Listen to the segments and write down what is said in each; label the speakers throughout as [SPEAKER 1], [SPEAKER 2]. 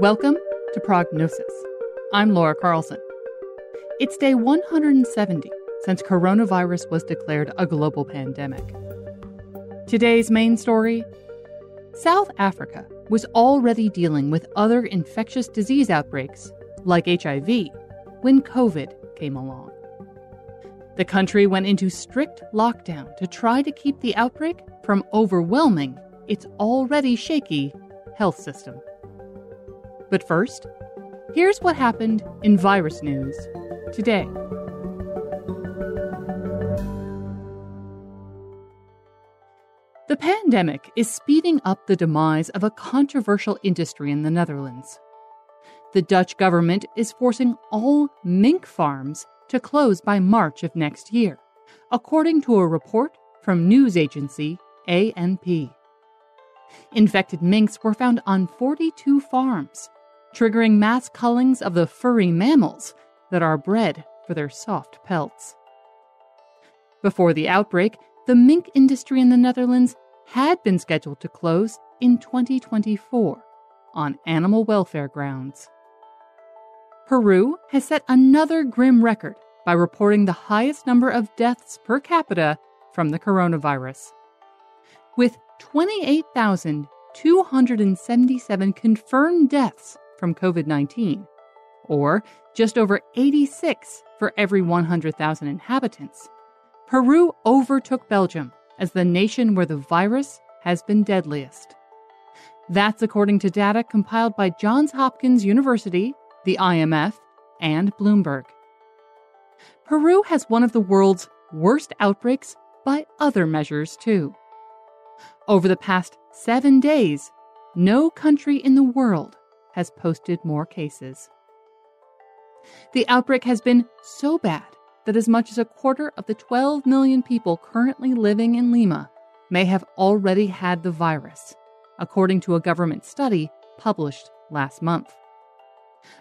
[SPEAKER 1] Welcome to Prognosis. I'm Laura Carlson. It's day 170 since coronavirus was declared a global pandemic. Today's main story South Africa was already dealing with other infectious disease outbreaks, like HIV, when COVID came along. The country went into strict lockdown to try to keep the outbreak from overwhelming its already shaky health system. But first, here's what happened in virus news today. The pandemic is speeding up the demise of a controversial industry in the Netherlands. The Dutch government is forcing all mink farms to close by March of next year, according to a report from news agency ANP. Infected minks were found on 42 farms, triggering mass cullings of the furry mammals that are bred for their soft pelts. Before the outbreak, the mink industry in the Netherlands had been scheduled to close in 2024 on animal welfare grounds. Peru has set another grim record by reporting the highest number of deaths per capita from the coronavirus. With 28,277 confirmed deaths from COVID 19, or just over 86 for every 100,000 inhabitants, Peru overtook Belgium as the nation where the virus has been deadliest. That's according to data compiled by Johns Hopkins University, the IMF, and Bloomberg. Peru has one of the world's worst outbreaks by other measures, too. Over the past seven days, no country in the world has posted more cases. The outbreak has been so bad that as much as a quarter of the 12 million people currently living in Lima may have already had the virus, according to a government study published last month.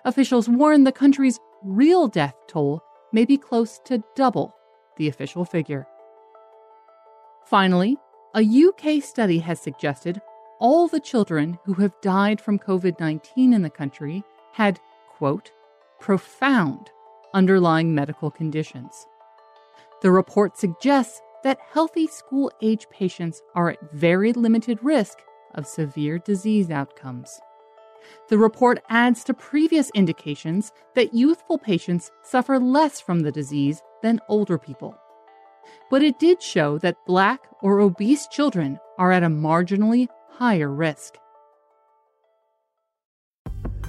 [SPEAKER 1] Officials warn the country's real death toll may be close to double the official figure. Finally, a UK study has suggested all the children who have died from COVID 19 in the country had, quote, profound underlying medical conditions. The report suggests that healthy school age patients are at very limited risk of severe disease outcomes. The report adds to previous indications that youthful patients suffer less from the disease than older people. But it did show that black or obese children are at a marginally higher risk.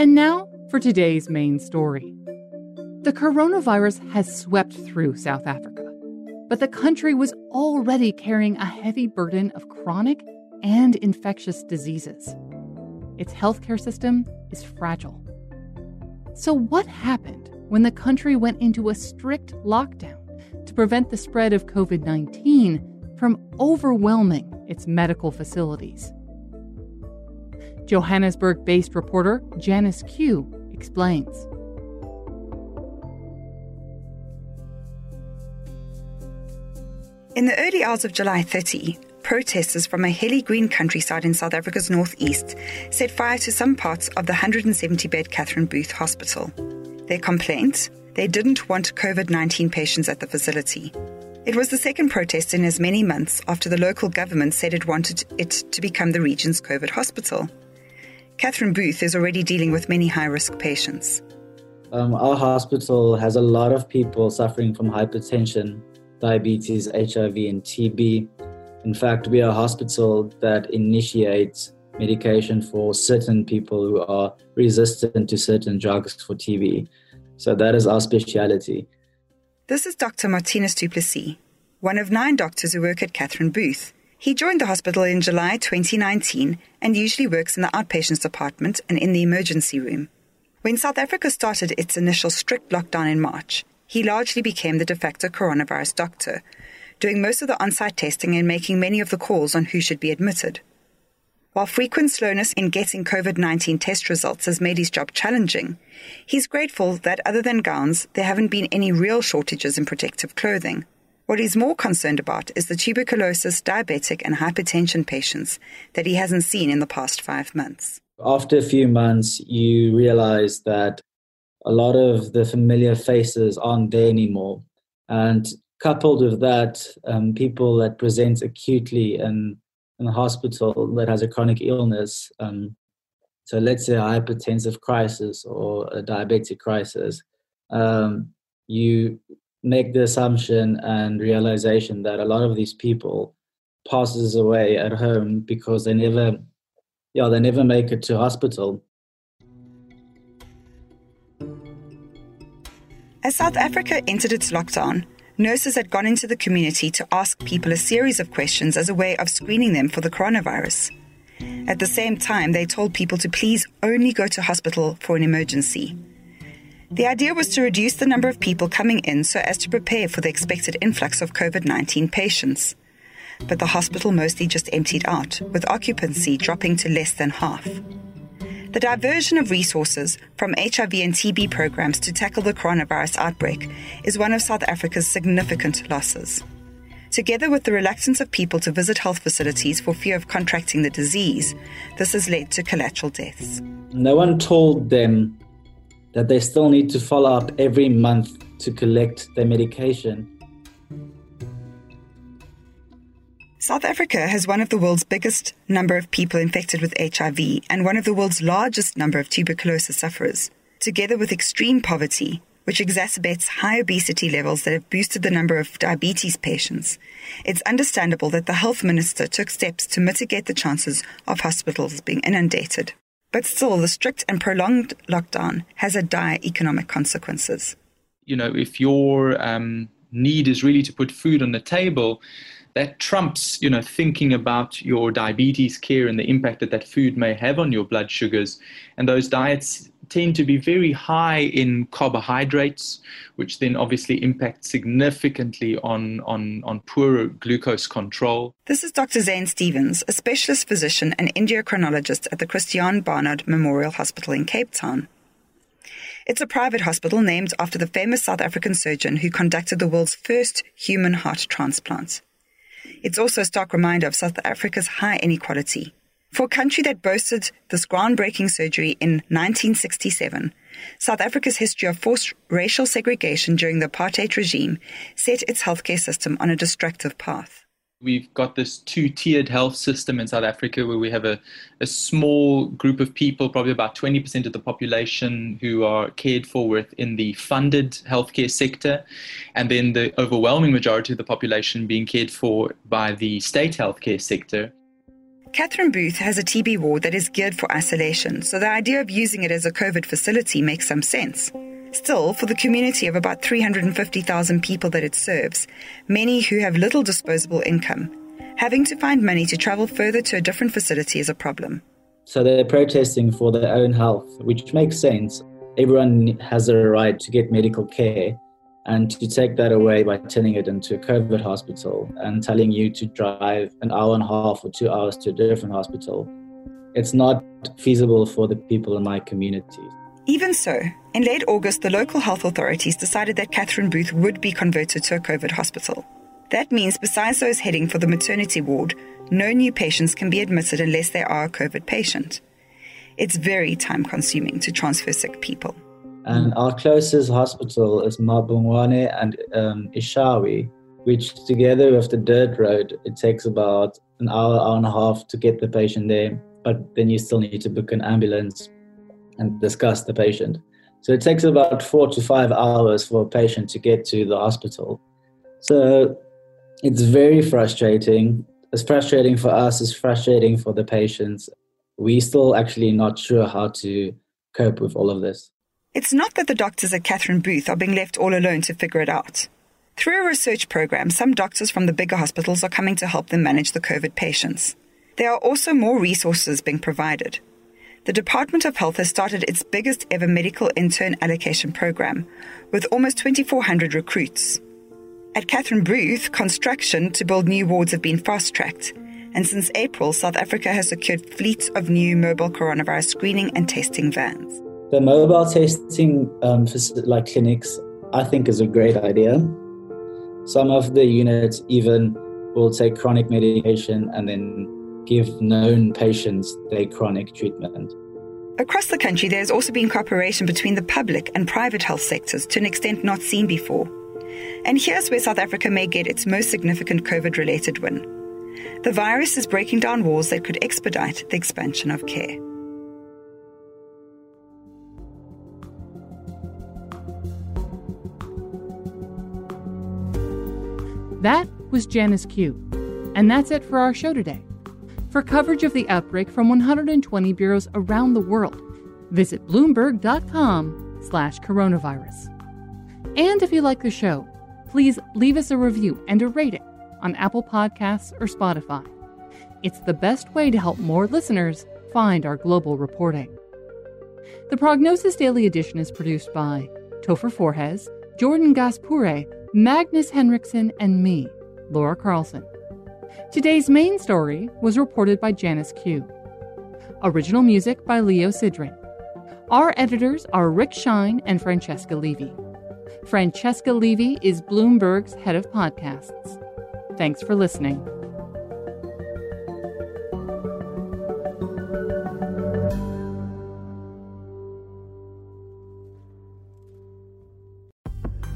[SPEAKER 1] And now for today's main story. The coronavirus has swept through South Africa, but the country was already carrying a heavy burden of chronic and infectious diseases. Its healthcare system is fragile. So, what happened when the country went into a strict lockdown to prevent the spread of COVID 19 from overwhelming its medical facilities? Johannesburg based reporter Janice Kew explains.
[SPEAKER 2] In the early hours of July 30, protesters from a hilly green countryside in South Africa's northeast set fire to some parts of the 170 bed Catherine Booth Hospital. Their complaint? They didn't want COVID 19 patients at the facility. It was the second protest in as many months after the local government said it wanted it to become the region's COVID hospital. Catherine Booth is already dealing with many high risk patients.
[SPEAKER 3] Um, our hospital has a lot of people suffering from hypertension, diabetes, HIV, and TB. In fact, we are a hospital that initiates medication for certain people who are resistant to certain drugs for TB. So that is our speciality.
[SPEAKER 2] This is Dr. Martinez Duplessis, one of nine doctors who work at Catherine Booth. He joined the hospital in July 2019 and usually works in the outpatients department and in the emergency room. When South Africa started its initial strict lockdown in March, he largely became the de facto coronavirus doctor, doing most of the on site testing and making many of the calls on who should be admitted. While frequent slowness in getting COVID 19 test results has made his job challenging, he's grateful that other than gowns, there haven't been any real shortages in protective clothing. What he's more concerned about is the tuberculosis, diabetic, and hypertension patients that he hasn't seen in the past five months.
[SPEAKER 3] After a few months, you realize that a lot of the familiar faces aren't there anymore. And coupled with that, um, people that present acutely in, in the hospital that has a chronic illness, um, so let's say a hypertensive crisis or a diabetic crisis, um, you make the assumption and realization that a lot of these people passes away at home because they never yeah they never make it to hospital.
[SPEAKER 2] As south africa entered its lockdown nurses had gone into the community to ask people a series of questions as a way of screening them for the coronavirus. At the same time they told people to please only go to hospital for an emergency the idea was to reduce the number of people coming in so as to prepare for the expected influx of COVID 19 patients. But the hospital mostly just emptied out, with occupancy dropping to less than half. The diversion of resources from HIV and TB programs to tackle the coronavirus outbreak is one of South Africa's significant losses. Together with the reluctance of people to visit health facilities for fear of contracting the disease, this has led to collateral deaths.
[SPEAKER 3] No one told them that they still need to follow up every month to collect their medication.
[SPEAKER 2] South Africa has one of the world's biggest number of people infected with HIV and one of the world's largest number of tuberculosis sufferers, together with extreme poverty, which exacerbates high obesity levels that have boosted the number of diabetes patients. It's understandable that the health minister took steps to mitigate the chances of hospitals being inundated. But still, the strict and prolonged lockdown has a dire economic consequences.
[SPEAKER 4] You know, if your um, need is really to put food on the table, that trumps, you know, thinking about your diabetes care and the impact that that food may have on your blood sugars. And those diets tend to be very high in carbohydrates, which then obviously impact significantly on, on, on poor glucose control.
[SPEAKER 2] This is Dr. Zane Stevens, a specialist physician and endocrinologist at the Christiaan Barnard Memorial Hospital in Cape Town. It's a private hospital named after the famous South African surgeon who conducted the world's first human heart transplant. It's also a stark reminder of South Africa's high inequality. For a country that boasted this groundbreaking surgery in 1967, South Africa's history of forced racial segregation during the apartheid regime set its healthcare system on a destructive path.
[SPEAKER 4] We've got this two tiered health system in South Africa where we have a, a small group of people, probably about 20% of the population, who are cared for within the funded healthcare sector, and then the overwhelming majority of the population being cared for by the state healthcare sector.
[SPEAKER 2] Catherine Booth has a TB ward that is geared for isolation, so the idea of using it as a COVID facility makes some sense. Still, for the community of about 350,000 people that it serves, many who have little disposable income, having to find money to travel further to a different facility is a problem.
[SPEAKER 3] So they're protesting for their own health, which makes sense. Everyone has a right to get medical care, and to take that away by turning it into a COVID hospital and telling you to drive an hour and a half or two hours to a different hospital, it's not feasible for the people in my community.
[SPEAKER 2] Even so, in late August, the local health authorities decided that Catherine Booth would be converted to a COVID hospital. That means, besides those heading for the maternity ward, no new patients can be admitted unless they are a COVID patient. It's very time consuming to transfer sick people.
[SPEAKER 3] And our closest hospital is Mabungwane and um, Eshowe, which together with the dirt road, it takes about an hour, hour and a half to get the patient there. But then you still need to book an ambulance and discuss the patient. So it takes about four to five hours for a patient to get to the hospital. So it's very frustrating. It's frustrating for us, it's frustrating for the patients. We're still actually not sure how to cope with all of this.
[SPEAKER 2] It's not that the doctors at Catherine Booth are being left all alone to figure it out. Through a research program, some doctors from the bigger hospitals are coming to help them manage the COVID patients. There are also more resources being provided. The Department of Health has started its biggest ever medical intern allocation program, with almost 2,400 recruits. At Catherine Booth, construction to build new wards have been fast tracked, and since April, South Africa has secured fleets of new mobile coronavirus screening and testing vans.
[SPEAKER 3] The mobile testing um, like clinics, I think, is a great idea. Some of the units even will take chronic medication and then give known patients their chronic treatment.
[SPEAKER 2] Across the country, there has also been cooperation between the public and private health sectors to an extent not seen before. And here's where South Africa may get its most significant COVID related win. The virus is breaking down walls that could expedite the expansion of care.
[SPEAKER 1] That was Janice Kew. And that's it for our show today. For coverage of the outbreak from 120 bureaus around the world, visit bloomberg.com slash coronavirus. And if you like the show, please leave us a review and a rating on Apple Podcasts or Spotify. It's the best way to help more listeners find our global reporting. The Prognosis Daily Edition is produced by Topher Forhecz, Jordan Gass-Poore', Magnus Henriksen, and me, Laura Carlson. Today's main story was reported by Janice Kew. Original music by Leo Sidran. Our editors are Rick Schine and Francesca Levy. Francesca Levy is Bloomberg's head of podcasts. Thanks for listening.